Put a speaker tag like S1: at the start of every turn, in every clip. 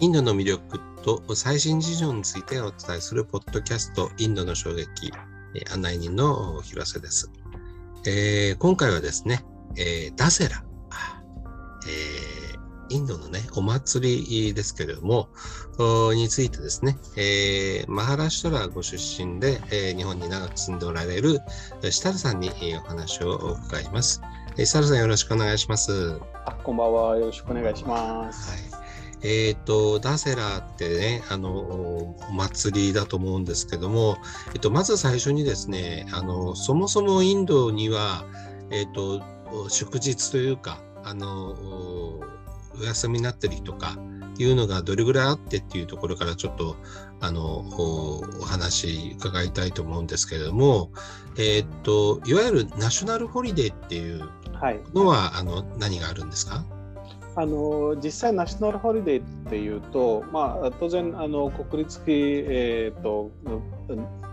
S1: インドの魅力と最新事情についてお伝えするポッドキャスト、インドの衝撃、案内人の広瀬です。えー、今回はですね、えー、ダセラ、えー、インドのね、お祭りですけれども、についてですね、えー、マハラシュトラご出身で、えー、日本に長く住んでおられるシタルさんにお話を伺います。シタルさんよろしくお願いします。
S2: あこんばんは。よろしくお願いします。はい
S1: えっ、ー、と、ダセラってね、あの、お祭りだと思うんですけども、えっと、まず最初にですね、あの、そもそもインドには、えっと、祝日というか、あの、お休みになったりとか、いうのがどれぐらいあってっていうところからちょっとあのお話伺いたいと思うんですけれども、えー、っといわゆるナショナルホリデーっていうのは、はい、あの何があるんですか？
S2: あの実際ナショナルホリデーっていうと、まあ、当然あの国立、えーと、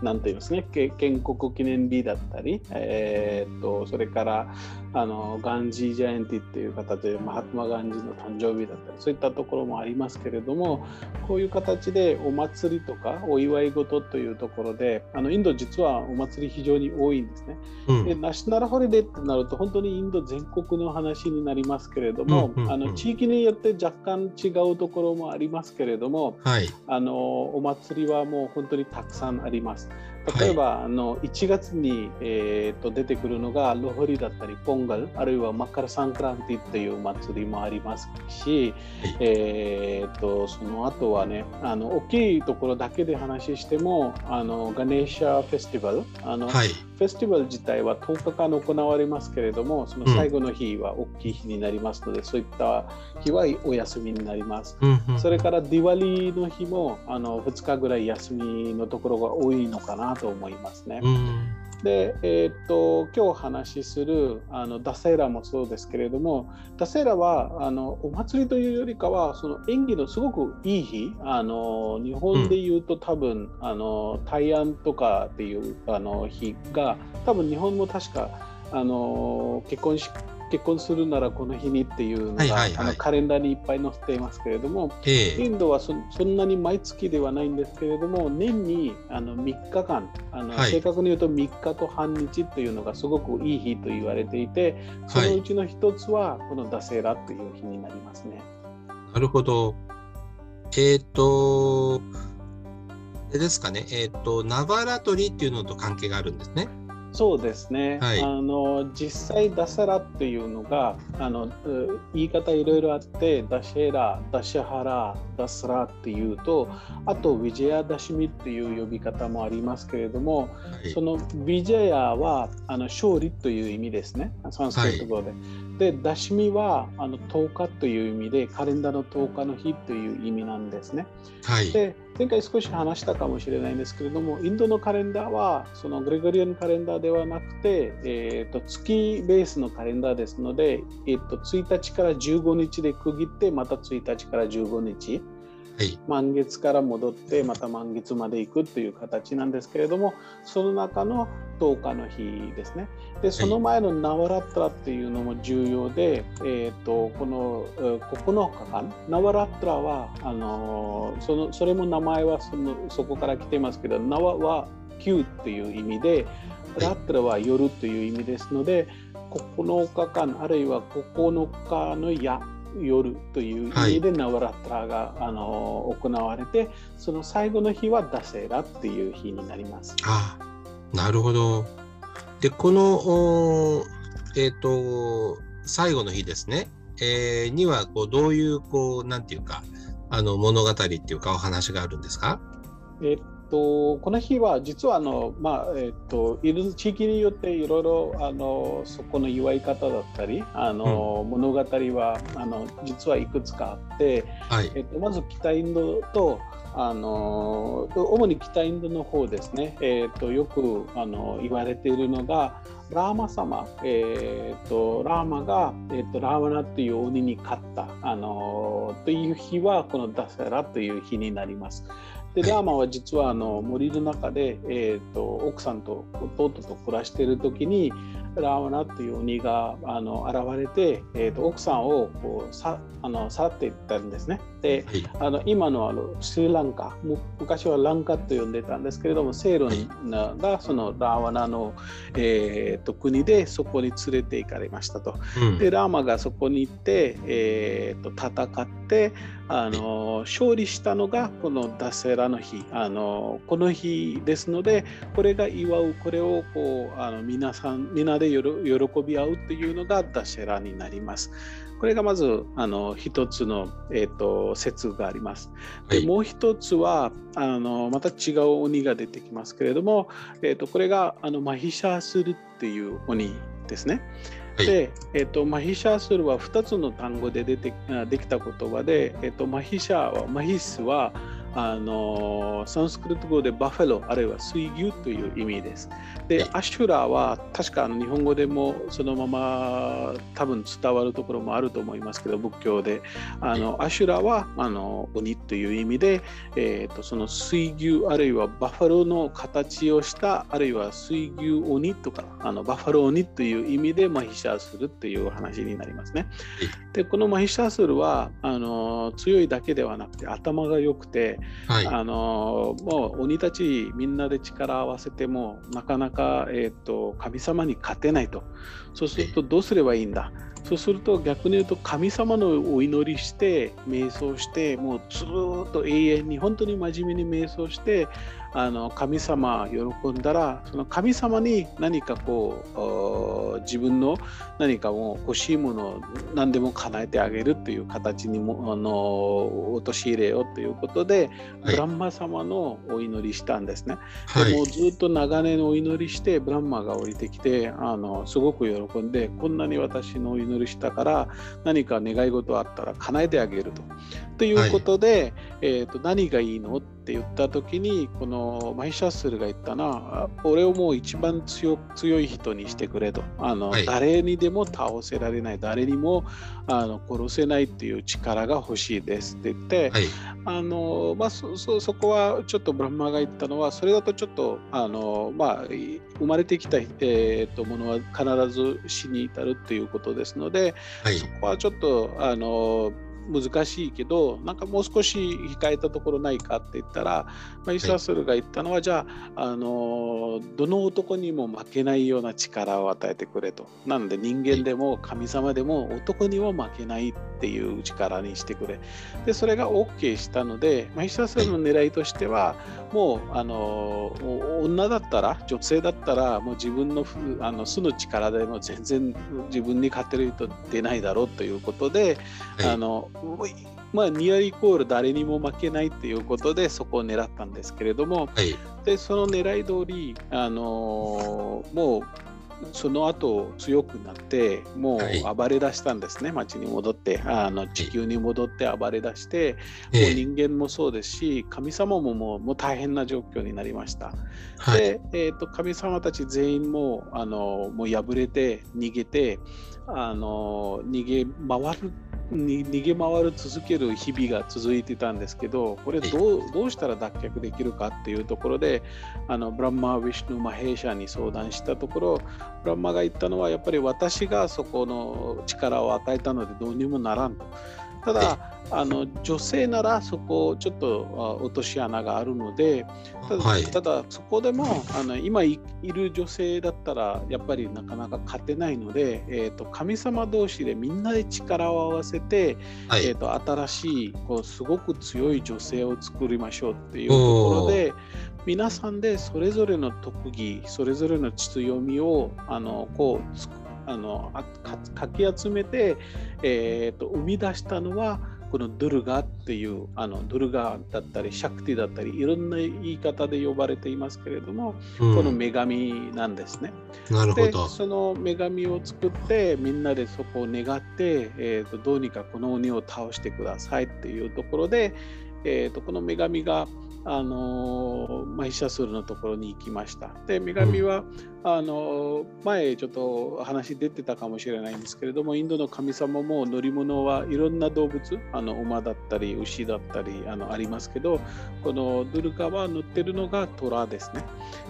S2: なんて言いますね。建国記念日だったり、えーと、それからあのガンジー・ジャイアンティっていう形でマハトマ・ガンジーの誕生日だったりそういったところもありますけれどもこういう形でお祭りとかお祝い事というところであのインド実はお祭り非常に多いんですね。うん、でナショナルホリデーってなると本当にインド全国の話になりますけれども、うんうんうん、あの地域によって若干違うところもありますけれども、はい、あのお祭りはもう本当にたくさんあります。例えば、はい、あの1月に、えーと、出てくるのがロホリだったりポンガルあるいはマッカラサンクランティっていう祭りもありますし、はい、えーと、その後はねあの大きいところだけで話してもあのガネーシャフェスティバルあの、はい、フェスティバル自体は10日間行われますけれどもその最後の日は大きい日になりますので、うん、そういった日はお休みになります。うんうん、それからディワリの日もあの2日ぐらい休みのところが多いのかなと思いますね。うんで、えー、っと今日話しするあのダセーラもそうですけれどもダセーラはあのお祭りというよりかはその演技のすごくいい日あの日本でいうと多分、うん、あの大安とかっていうあの日が多分日本も確かあの結婚式結婚するならこの日にっていうのが、はいはいはい、あのカレンダーにいっぱい載せていますけれども、えー、インドはそんなに毎月ではないんですけれども年にあの3日間あの、はい、正確に言うと3日と半日というのがすごくいい日と言われていてそのうちの一つはこのダセーラという日になりますね。
S1: なるほど。えっ、ー、と、ですかね、えっ、ー、と、ナバラトリっていうのと関係があるんですね。
S2: そうですね、はい、あの実際ダサラっていうのがあの言い方いろいろあってダシェラダシャハラダスラっていうとあとウィジェアダシミっていう呼び方もありますけれども、はい、そのウィジェアはあの勝利という意味ですね。サンスクリット語で。はい、でダシミはあの10日という意味でカレンダーの10日の日という意味なんですね。はい、で前回少し話したかもしれないんですけれどもインドのカレンダーはそのグレゴリアンカレンダーではなくて、えー、と月ベースのカレンダーですので、えー、と1日から15日で区切ってまた1日から15日、満月から戻ってまた満月まで行くという形なんですけれどもその中の10日の日ですね。でその前のナワラットラっていうのも重要で、はい、えーと、この9日間ナワラットラはあのそのそれも名前はそのそこから来てますけどナワは9っていう意味でラットラは夜という意味ですので9日間あるいは9日の夜夜という意味でナワラッタラが、あの行われてその最後の日はダセーラっていう日になります。
S1: あなるほど。でこのえっ、ー、と最後の日ですね、えー、にはこうどういうこうなんていうかあの物語っていうかお話があるんですか？
S2: えっと、この日は実はあの、まあえっと、いる地域によっていろいろあのそこの祝い方だったりあの、うん、物語はあの実はいくつかあって、はい、えっと、まず北インドとあの主に北インドの方ですね、えーと、よくあの言われているのがラーマ様、えーと、ラーマが、えーと、ラーワナという鬼に勝ったあのという日はこのダセラという日になります。でラーマは実はあの森の中で、えー、と奥さんと弟と暮らしている時にラーワナという鬼があの現れて、えー、と奥さんをこうさあの去っていったんですね。はい、あの今のあのスリランカ昔はランカと呼んでたんですけれどもセイロンがそのラーワナの、えー、と国でそこに連れて行かれましたと。うん、でラーマがそこに行って、えー、と戦ってあの勝利したのがこのダセラの日あのこの日ですのでこれが祝うこれをこうあの皆さん皆で喜び合うっていうのがダセラになります。これがまずあの一つの、えーと、説があります。で、はい、もう一つはあのまた違う鬼が出てきますけれども、えーと、これがあのマヒシャースルっていう鬼ですね。で、えーと、マヒシャースルは2つの単語で出てできた言葉で、えー、とマヒシャーはマヒスはあのサンスクリット語でバファローあるいは水牛という意味です。で、アシュラは確かあの日本語でもそのまま多分伝わるところもあると思いますけど、仏教で。あのアシュラはあの鬼という意味で、えーと、その水牛あるいはバファローの形をしたあるいは水牛鬼とかあのバファロー鬼という意味でマヒシャースルという話になりますね。で、このマヒシャーするはあの強いだけではなくて頭が良くて、はい、あのもう鬼たちみんなで力を合わせてもなかなか、えーと、神様に勝てないと。そうするとどうすればいいんだ？そうすると逆に言うと神様のお祈りして瞑想してもうずっと永遠に本当に真面目に瞑想してあの神様喜んだらその神様に何かこう自分の何かも欲しいものを何でも叶えてあげるという形にもあの陥れようということで、はい、ブランマ様のお祈りしたんですね。はい、もうずっと長年お祈りしてブランマが降りてきてあのすごく喜んでこんなに私のお祈りしたから何か願い事あったら叶えてあげると。ということで、はい、えーと、何がいいの？って言った時にこのマイシャッスルが言ったな俺をもう一番強強い人にしてくれと。あの、はい、誰にでも倒せられない誰にもあの殺せないっていう力が欲しいですって言って、はい、あのまあ、そそこはちょっとブランマが言ったのはそれだとちょっとあの、まあ、生まれてきた、えー、とものは必ず死に至るっていうことですので、そこはちょっとあの難しいけどなんかもう少し控えたところないかって言ったら、まあ、イスラスルが言ったのは、はい、じゃああのどの男にも負けないような力を与えてくれと。なので人間でも神様でも男にも負けないっていう力にしてくれ。でそれが OK したので、まあ、イスラスルの狙いとしてはもうあの女だったら女性だったらもう自分のあの素の力でも全然自分に勝てる人出ないだろうということで、はい、あのまあ、ニアイコール誰にも負けないっていうことでそこを狙ったんですけれども、はい、でその狙い通り、あのー、もうその後強くなってもう暴れ出したんですね、はい、町に戻って。あの地球に戻って暴れ出して、はい、もう人間もそうですし神様ももうもう大変な状況になりました。はい、で、えーと、神様たち全員もあのもう敗れて逃げてあの逃げ回るに逃げ回る続ける日々が続いてたんですけどこれどうどうしたら脱却できるかっていうところであのブランマー・ウィシュヌ・マヘーシャに相談したところブランマが言ったのはやっぱり私がそこの力を与えたのでどうにもならんと。ただあの女性ならそこちょっと落とし穴があるのでただはい、ただそこでもあの今いる女性だったらやっぱりなかなか勝てないので、えーと、神様同士でみんなで力を合わせて、はい、えーと、新しいこうすごく強い女性を作りましょうっていうところで皆さんでそれぞれの特技それぞれの強みをあのこうあのかき集めて、えーと、生み出したのはこのドゥルガっていうあのドゥルガだったりシャクティだったりいろんな言い方で呼ばれていますけれども、うん、この女神なんですね。
S1: なるほど
S2: その女神を作ってみんなでそこを願って、えーと、どうにかこの鬼を倒してくださいっていうところで、えーとこの女神があのマヒシャスルのところに行きました。で女神は、うん、あの前ちょっと話出てたかもしれないんですけれどもインドの神様も乗り物はいろんな動物あの馬だったり牛だったりあのありますけどこのドゥルカは乗ってるのが虎ですね。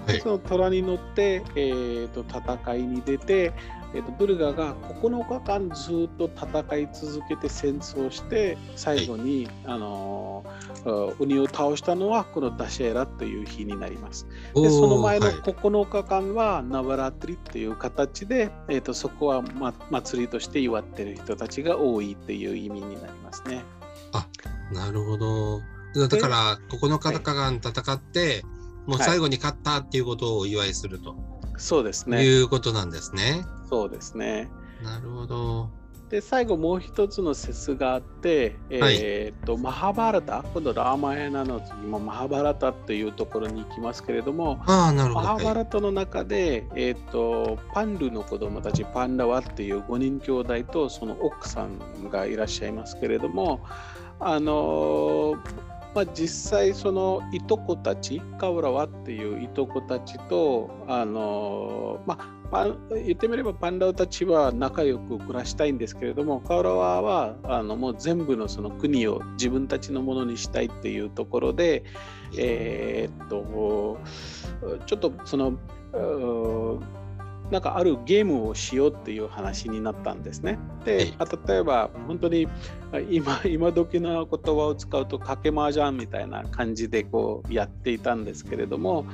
S2: はい、その虎に乗って、えーと、戦いに出てえーと、ドルガが9日間ずっと戦い続けて戦争して最後に、はい、あの鬼を倒したのはこのダシェラという日になります。でその前の9日間はナバラトリという形で、はい、えーと、そこは、ま、祭りとして祝ってる人たちが多いという意味になりますね。
S1: あなるほど。だから9日間戦って、もう最後に勝ったっていうことをお祝いすると。
S2: そうですね。
S1: いうことなんですね。
S2: そうですね。
S1: なるほど。
S2: で最後もう一つの説があって、えー、っとマハバラタ今度ラーマヤナの次もマハバラタというところに行きますけれども
S1: あなるほ
S2: どマハバラタの中で、はい、えー、っとパンルの子供たちパンダワっていう5人兄弟とその奥さんがいらっしゃいますけれどもあのまあ、実際そのいとこたちカウラワっていういとこたちとあの、まあ、言ってみればパンダオたちは仲良く暮らしたいんですけれどもカウラワはあのもう全部のその国を自分たちのものにしたいっていうところで、えー、っとちょっとそのなんかあるゲームをしようっていう話になったんですね。で、例えば本当に今今時の言葉を使うと賭け麻雀みたいな感じでこうやっていたんですけれども、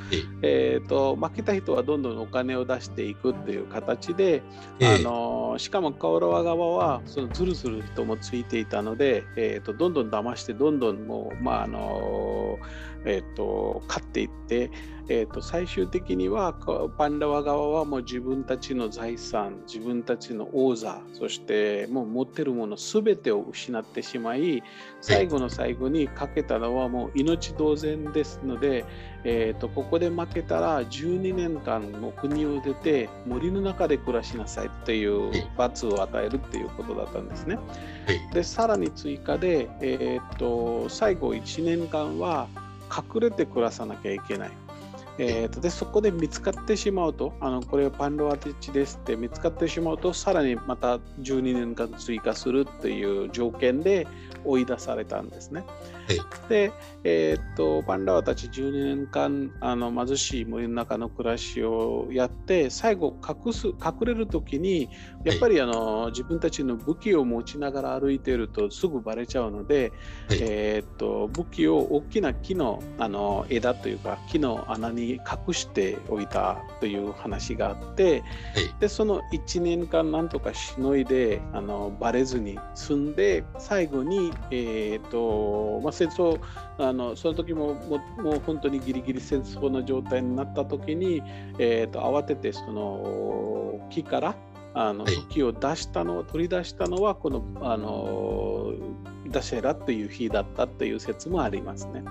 S2: えーと、負けた人はどんどんお金を出していくっていう形で、あのしかもカオラワ側はそのズルする人もついていたので、えーと、どんどん騙してどんどんもうまああのえーと勝っていって。えーと、最終的にはパンダワ側はもう自分たちの財産自分たちの王座そしてもう持ってるもの全てを失ってしまい最後の最後にかけたのはもう命同然ですので、えーと、ここで負けたら12年間も国を出て森の中で暮らしなさいっていう罰を与えるっていうことだったんですね。でさらに追加で、えーと最後1年間は隠れて暮らさなきゃいけない。えーと、でそこで見つかってしまうとあのこれはパンロアティッチですって見つかってしまうとさらにまた12年間追加するという条件で追い出されたんですね。はい、で、えー、っとパンダワたち12年間あの貧しい森の中の暮らしをやって最後隠す隠れる時にやっぱりあの、はい、自分たちの武器を持ちながら歩いているとすぐバレちゃうので、はい、えー、っと武器を大きな木のあの枝というか木の穴に隠しておいたという話があって、でその1年間なんとかしのいであのバレずに済んで最後に、えーとまあ、戦争あのその時もももう本当にギリギリ戦争の状態になった時に、えーと、慌ててその木からあの木を出したの、取り出したのはこのあのダシェラという日だったという説もありますね。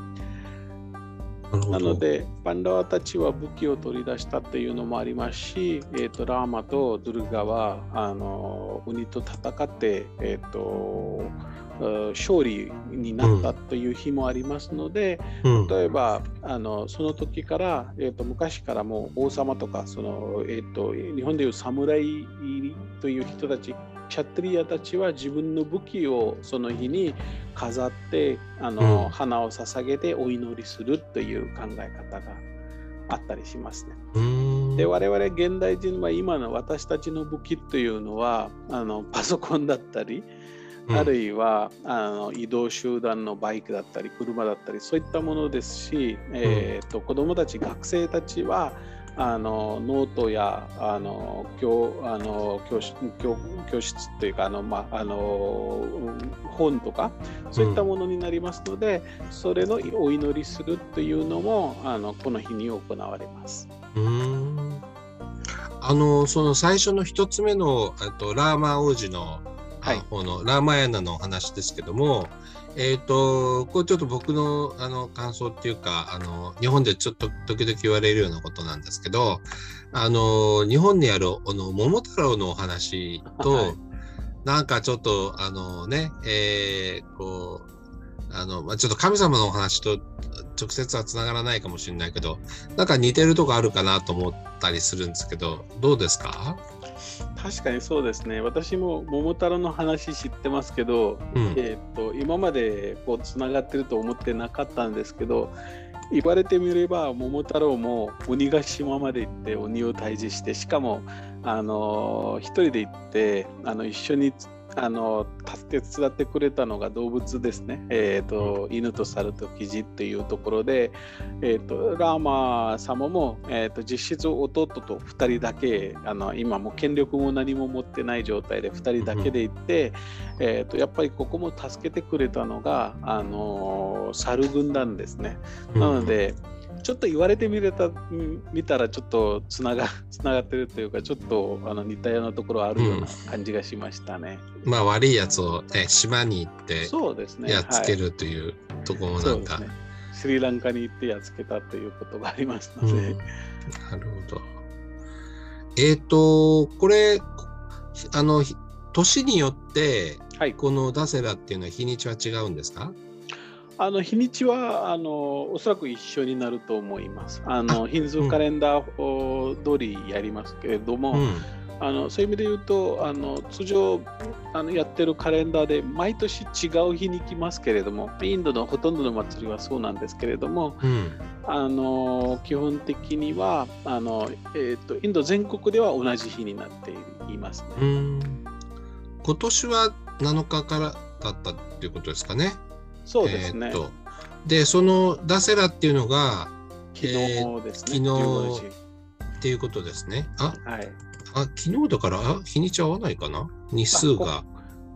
S2: なのでパンダワたちは武器を取り出したっていうのもありますし、えーと、ラーマとドゥルガはあの鬼と戦って、えーと、勝利になったという日もありますので、うん、例えばあのその時から、えーと、昔からもう王様とかその、えー、と日本でいう侍という人たちシャトリアたちは自分の武器をその日に飾ってあの、うん、花を捧げてお祈りするという考え方があったりしますね。で我々現代人は今の私たちの武器というのはあのパソコンだったり、うん、あるいはあの移動集団のバイクだったり車だったりそういったものですし、うん、えーと、と子どもたち学生たちはあのノートやあの教あの教室教教室というかあの、まあ、あの本とかそういったものになりますので、うん、それのお祈りするというのもあのこの日に行われます。
S1: うんあのその最初の一つ目のとラーマ王子の、はい、方のラーマヤナの話ですけども、えっ、ー、と、これちょっと僕のあの感想っていうか、あの、日本でちょっと時々言われるようなことなんですけど、あの、日本にある、あの、桃太郎のお話と、はい、なんかちょっと、あのね、えー、こう、あの、まあ、ちょっと神様のお話と直接はつながらないかもしれないけど、なんか似てるとこあるかなと思ったりするんですけど、どうですか？
S2: 確かにそうですね。私も桃太郎の話知ってますけど、うん、えーと、今までこうつながってると思ってなかったんですけど言われてみれば桃太郎も鬼ヶ島まで行って鬼を退治してしかもあの一人で行ってあの一緒にあの手伝ってくれたのが動物ですね、えーと、犬と猿とキジっていうところで、えーと、ラーマ様も、えーと、実質弟と2人だけあの今も権力も何も持ってない状態で2人だけで行って、えー、とやっぱりここも助けてくれたのがあの猿軍団ですね。なので、うんちょっと言われてみれた見たらちょっとつなが つながってるというかちょっとあの似たようなところあるような感じがしましたね。
S1: うん、まあ悪いやつを、ね、島に行って
S2: そうです、ね、
S1: やっつけるというところなんか、
S2: ね、スリランカに行ってやっつけたということがありますので。うん、なる
S1: ほど。えっ、ー、とこれあの年によって、はい、このダセラっていうのは日にちは違うんですか？
S2: あの日にちはあのおそらく一緒になると思います。あのヒンズーカレンダー通りやりますけれども、うん、あのそういう意味で言うとあの通常あのやってるカレンダーで毎年違う日に来ますけれどもインドのほとんどの祭りはそうなんですけれども、うん、あの基本的にはあの、えーと、インド全国では同じ日になっていますね。
S1: 今年は7日からだったっていうことですかね。
S2: そうですね。えー、
S1: で、そのダセラっていうのが、
S2: 昨日ですね。えー、
S1: 昨日っていうことですね。あ、はい、あ昨日だから、あ日にち合わないかな？日数が。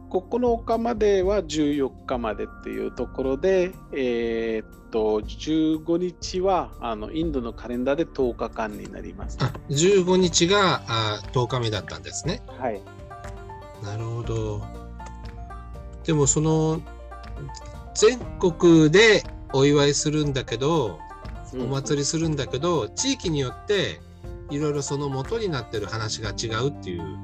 S2: 9日までは14日までっていうところで、えー、っと15日はあのインドのカレンダーで10日間になります。
S1: あ15日があ10日目だったんですね。
S2: はい。
S1: なるほど。でもその全国でお祝いするんだけど、お祭りするんだけど、地域によっていろいろその元になってる話が違うっていう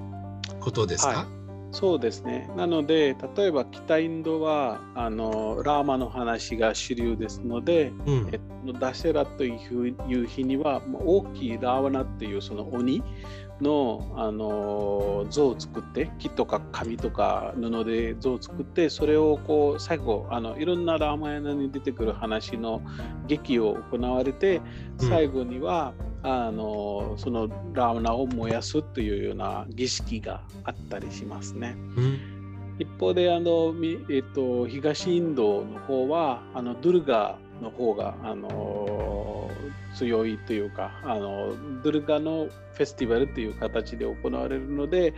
S1: ことですか、はい、
S2: そうですね。なので、例えば北インドはあのラーマの話が主流ですので、うん、えっと、ダシェラという日には大きいラーワナっていうその鬼のあの像を作って木とか紙とか布で像を作ってそれをこう最後あのいろんなラーマヤナに出てくる話の劇を行われて最後には、うん、あのそのラーマナを燃やすというような儀式があったりしますね。うん一方であの、えっと、東インドの方はあのドゥルガの方があの強いというかあのドゥルガのフェスティバルという形で行われるので、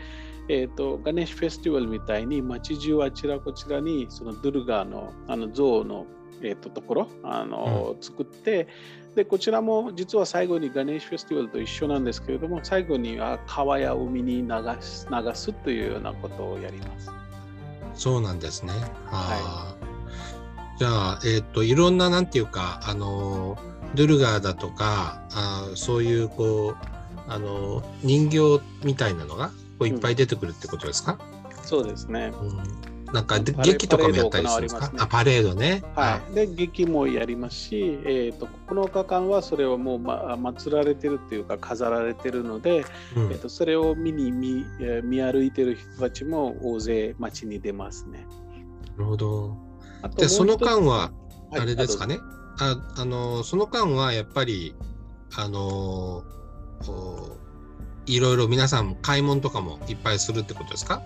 S2: えーと、ガネッシュフェスティバルみたいに街中あちらこちらにそのドゥルガのあの像の、えーと、ところあの、うん、作ってでこちらも実は最後にガネーシュフェスティバルと一緒なんですけれども最後には川や海に流す流すというようなことをやります。
S1: そうなんですね。はい、じゃあ、えっ、ー、といろんななんていうかあのドゥルガーだとかあそういうこうあの人形みたいなのがこういっぱい出てくるってことですか、
S2: うん、そうですね。
S1: うん。なんか劇とかもやったりするんですか、ね、あパレードね。
S2: はい、で劇もやりますし、えーと、9日間はそれをもう、ま、祀られてるっていうか飾られてるので、うん、えーと、それを見に見見歩いてる人たちも大勢街に出ますね。
S1: なるほど。でその間はあれですかね、はい、ああのその間はやっぱりあのいろいろ皆さん買い物とかもいっぱいするってことですか？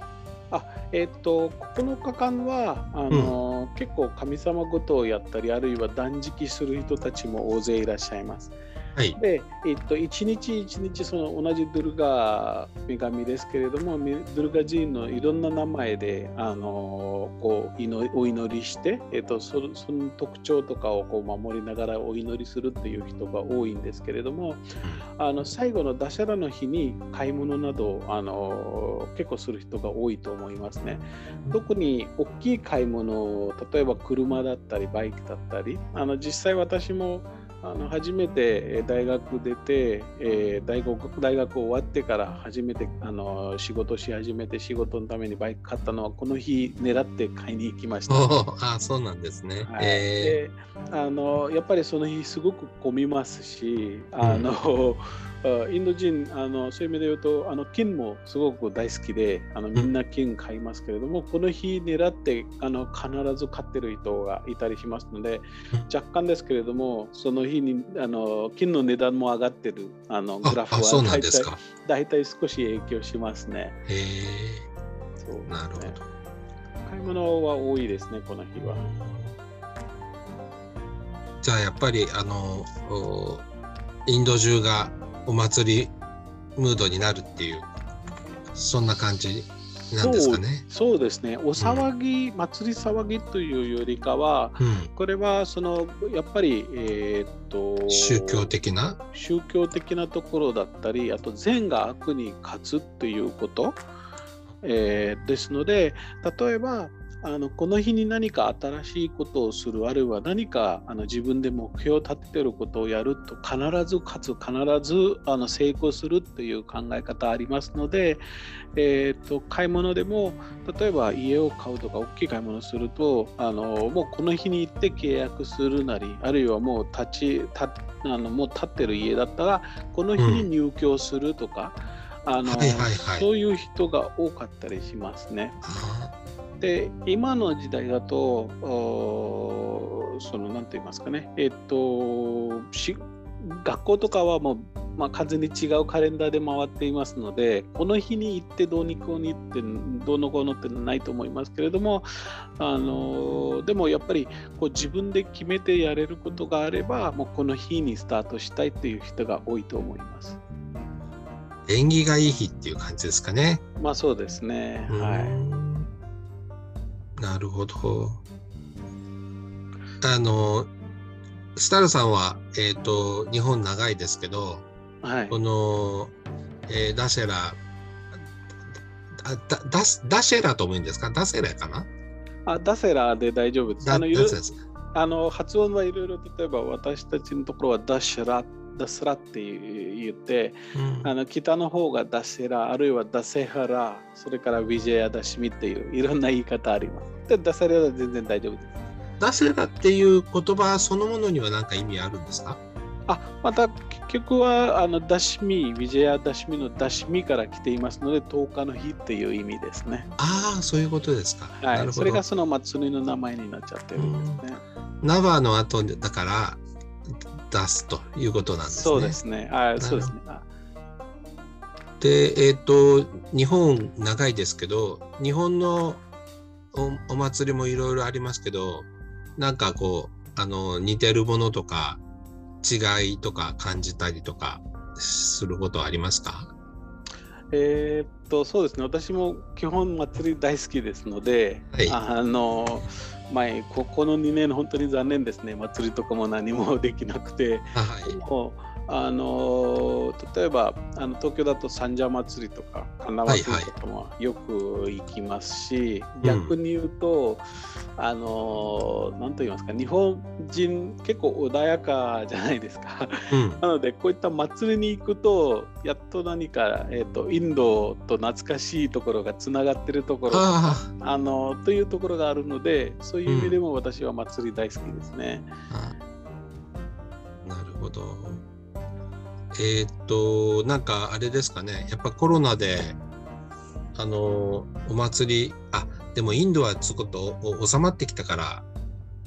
S2: あえっ、ー、と9日間はあの、うん、結構神様ごとをやったりあるいは断食する人たちも大勢いらっしゃいます。はい、で、えっと、一日一日その同じドゥルガ女神ですけれどもドゥルガ寺院のいろんな名前であのこう祈お祈りして、えっと、そその特徴とかをこう守りながらお祈りするっていう人が多いんですけれどもあの最後のダシャラの日に買い物などあの結構する人が多いと思いますね。特に大きい買い物例えば車だったりバイクだったりあの実際私もあの初めて大学出て、えー、大学大学終わってから初めてあの仕事し始めて仕事のためにバイク買ったのはこの日狙って買いに行きました。
S1: あそうなんですね、
S2: はい。えー、あのやっぱりその日すごく混みますしあの、うん、インド人あのそういう意味で言うとあの金もすごく大好きであのみんな金買いますけれども、うん、この日狙ってあの必ず買ってる人がいたりしますので若干ですけれどもその日にあの金の値段も上がってるあのグラフは
S1: そうなんですか。
S2: 大体少し影響しますね。
S1: へえ。なるほど。
S2: 買い物は多いですね、この日は。
S1: じゃあやっぱりあのインド中がお祭りムードになるっていうそんな感じなんですかね。
S2: そうですね。お騒ぎ、うん、祭り騒ぎというよりかは、うん、これはそのやっぱり、えー、っと
S1: 宗教的な？
S2: 宗教的なところだったり、あと善が悪に勝つということ、えー、ですので、例えばあのこの日に何か新しいことをするあるいは何かあの自分で目標を立ててることをやると必ずかつ必ずあの成功するという考え方ありますので、えーと、買い物でも例えば家を買うとか大きい買い物するとあのもうこの日に行って契約するなりあるいはもう立ち立あのもう建ってる家だったらこの日に入居するとか、うん、あの、そういう人が多かったりしますね。で今の時代だとその何て言いますかねえっと学校とかはもう、まあ、完全に違うカレンダーで回っていますのでこの日に行ってどうにこうに行ってどうのこうのってないと思いますけれどもあのでもやっぱりこう自分で決めてやれることがあればもうこの日にスタートしたいっていう人が多いと思います。
S1: 縁起がいい日っていう感じですかね。
S2: まあそうですね。はい。
S1: なるほど。あの、スタルさんは、えっ、ー、と、日本長いですけど、はい、この、えー、ダシェラ、ダダダシェラともいいんですか？ダセラかな？
S2: あダセラで大丈夫です。あのあの発音はいろいろ、例えば私たちのところはダシェラダスラって言って、うん、あの北の方がダセラあるいはダセハラそれからウィジェアダシミっていういろんな言い方あります。でダセラは全然大丈夫です。
S1: ダセラっていう言葉そのものには何か意味あるんですか？
S2: あまた結局はあのダシミ、ウィジェアダシミのダシミから来ていますので10日の日っていう意味ですね。
S1: ああ、そういうことですか。
S2: はい、それがその祭りの名前になっちゃってるんですね。
S1: ナバーの後だから出すということなんですね。
S2: そうですね。あそうですね。
S1: で、えっ、ー、と、日本長いですけど、日本のおお祭りもいろいろありますけど、なんかこう、あの、似てるものとか、違いとか感じたりとかすることはありますか？
S2: えー、っと、そうですね。私も基本祭り大好きですので、はい、あの、前ここの2年本当に残念ですね。祭りとかも何もできなくて、はい、あの例えばあの東京だと三社祭りとか花祭りとかもよく行きますし、はいはい、逆に言うと、うん、あの何と言いますか日本人結構穏やかじゃないですか、うん、なのでこういった祭りに行くとやっと何か、えーと、インドと懐かしいところがつながってるところあ。のというところがあるのでそういう意味でも私は祭り大好きですね。
S1: うん、なるほど。えー、っと、なんかあれですかね、やっぱコロナで、あの、お祭り、あ、でもインドはつこと収まってきたから、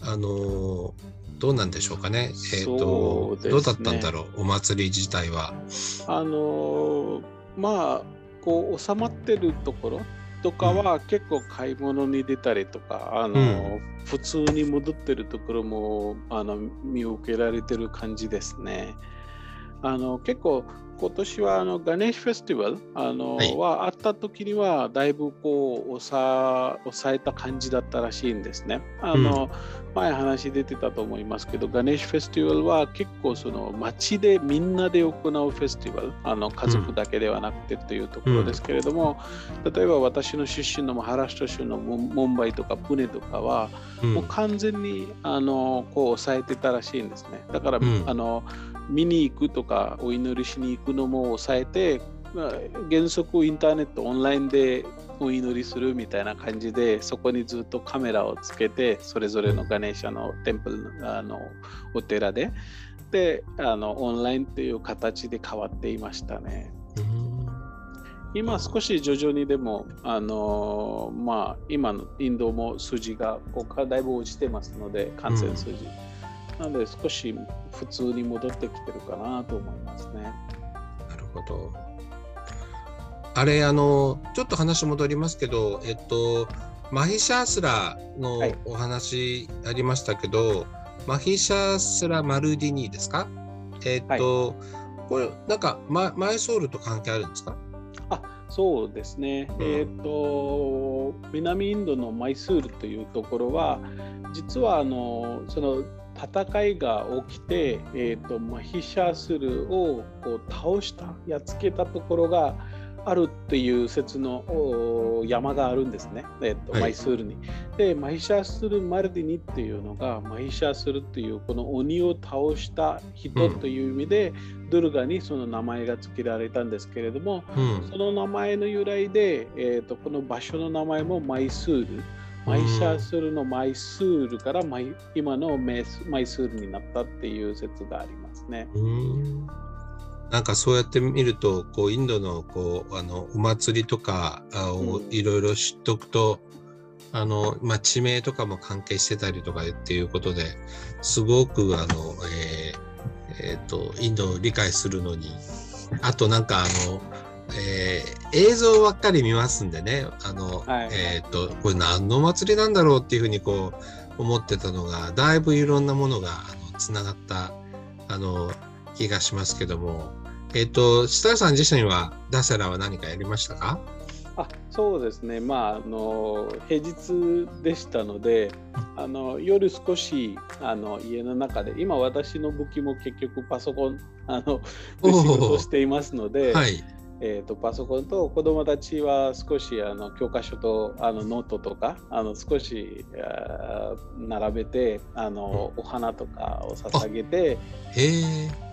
S1: あの、どうなんでしょうかね。えー、っと、ね、どうだったんだろう、お祭り自体は。
S2: あの、まあ、こう、収まってるところとかは結構買い物に出たりとか、うん、あの、うん、普通に戻ってるところもあの見受けられてる感じですね。あの結構今年はあのガネーシュフェスティバルあの、はい、はあった時にはだいぶこう抑抑えた感じだったらしいんですね。あの、うん、前話出てたと思いますけどガネーシュフェスティバルは結構その街でみんなで行うフェスティバルあの家族だけではなくてというところですけれども、うん、例えば私の出身のマハラシュト州のモンバイとかプネとかは、うん、もう完全にあのこう抑えてたらしいんですね。だから、あの見に行くとかお祈りしに行くのも抑えて、まあ、原則インターネットオンラインでお祈りするみたいな感じでそこにずっとカメラをつけてそれぞれのガネーシャのテンプルあのお寺でであのオンラインという形で変わっていましたね。今少し徐々にでも、あのまあ、今のインドも数字がここからだいぶ落ちてますので感染数字。なので少し普通に戻ってきてるかなと思いますね。
S1: なるほど。あれ、あの、ちょっと話戻りますけど、えっと、マヒシャースラのお話ありましたけど、はい、マヒシャースラ・マルディニーですか？えっと、はい、これ、なんかマ、マイソールと関係あるんですか？
S2: あそうですね、うん、えっ、と南インドのマイスールというところは実はあのその戦いが起きて、えーと、マヒシャースルをこう倒したやっつけたところがあるっていう説の山があるんですね、えーと、マイスールに。でマヒシャースル・マルディニっていうのがマヒシャースルっていうこの鬼を倒した人という意味で、うん、ドゥルガにその名前が付けられたんですけれども、うん、その名前の由来で、えーと、この場所の名前もマイスール。マイシャースルのマイスールからマイ今のマイスールになったっていう説がありますね。
S1: うん。なんかそうやって見るとこうインドのこうあのお祭りとかをいろいろ知っておくと、うん、あのまあ、地名とかも関係してたりとかっていうことですごくあの、えーえーと、インドを理解するのにあとなんかあの、えー、映像ばっかり見ますんでね。あの、はい、えーと、とこれ何の祭りなんだろうっていうふうにこう思ってたのがだいぶいろんなものがつながったあの気がしますけども。えっ、ー、と、設楽さん自身はダセラは何かやりましたか？
S2: あそうですね、まあ、あの平日でしたのであの夜少しあの家の中で今私の武器も結局パソコンあの仕事をしていますので、はい、えーと、パソコンと子どもたちは少しあの教科書とあのノートとかあの少し並べてあの、お花とかを捧げて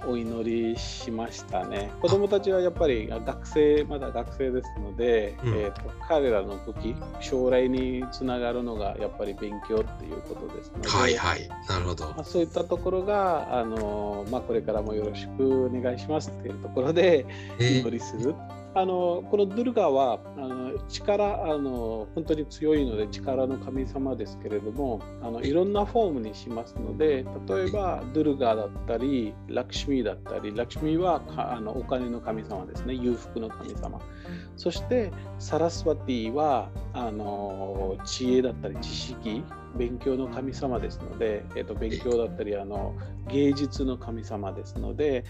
S2: お祈りしましたね。子どもたちはやっぱり学生まだ学生ですので、うん、えーと、彼らの武器将来につながるのがやっぱり勉強っていうことですので、
S1: はいはい、なるほど。
S2: まあ、そういったところがあの、まあ、これからもよろしくお願いしますっていうところで祈りする。あのこのドゥルガはあの力あの本当に強いので力の神様ですけれどもあのいろんなフォームにしますので例えばドゥルガだったりラクシミだったりラクシミーはあのお金の神様ですね。裕福の神様。そしてサラスワティはあの知恵だったり知識勉強の神様ですので、えー、と勉強だったりあの芸術の神様ですので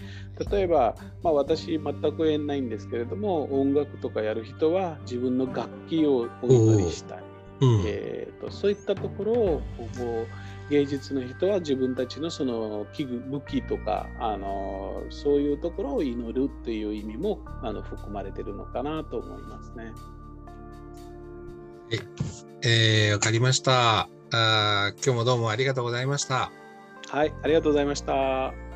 S2: 例えば、まあ、私全く縁ないんですけれども音楽とかやる人は自分の楽器をお祈りしたり、うん、えーと、そういったところを芸術の人は自分たちのその器具武器とかあのそういうところを祈るっていう意味もあの含まれてるのかなと思いますね。
S1: えー、わかりました。あ今日もどうもありがとうございました。
S2: はい、ありがとうございました。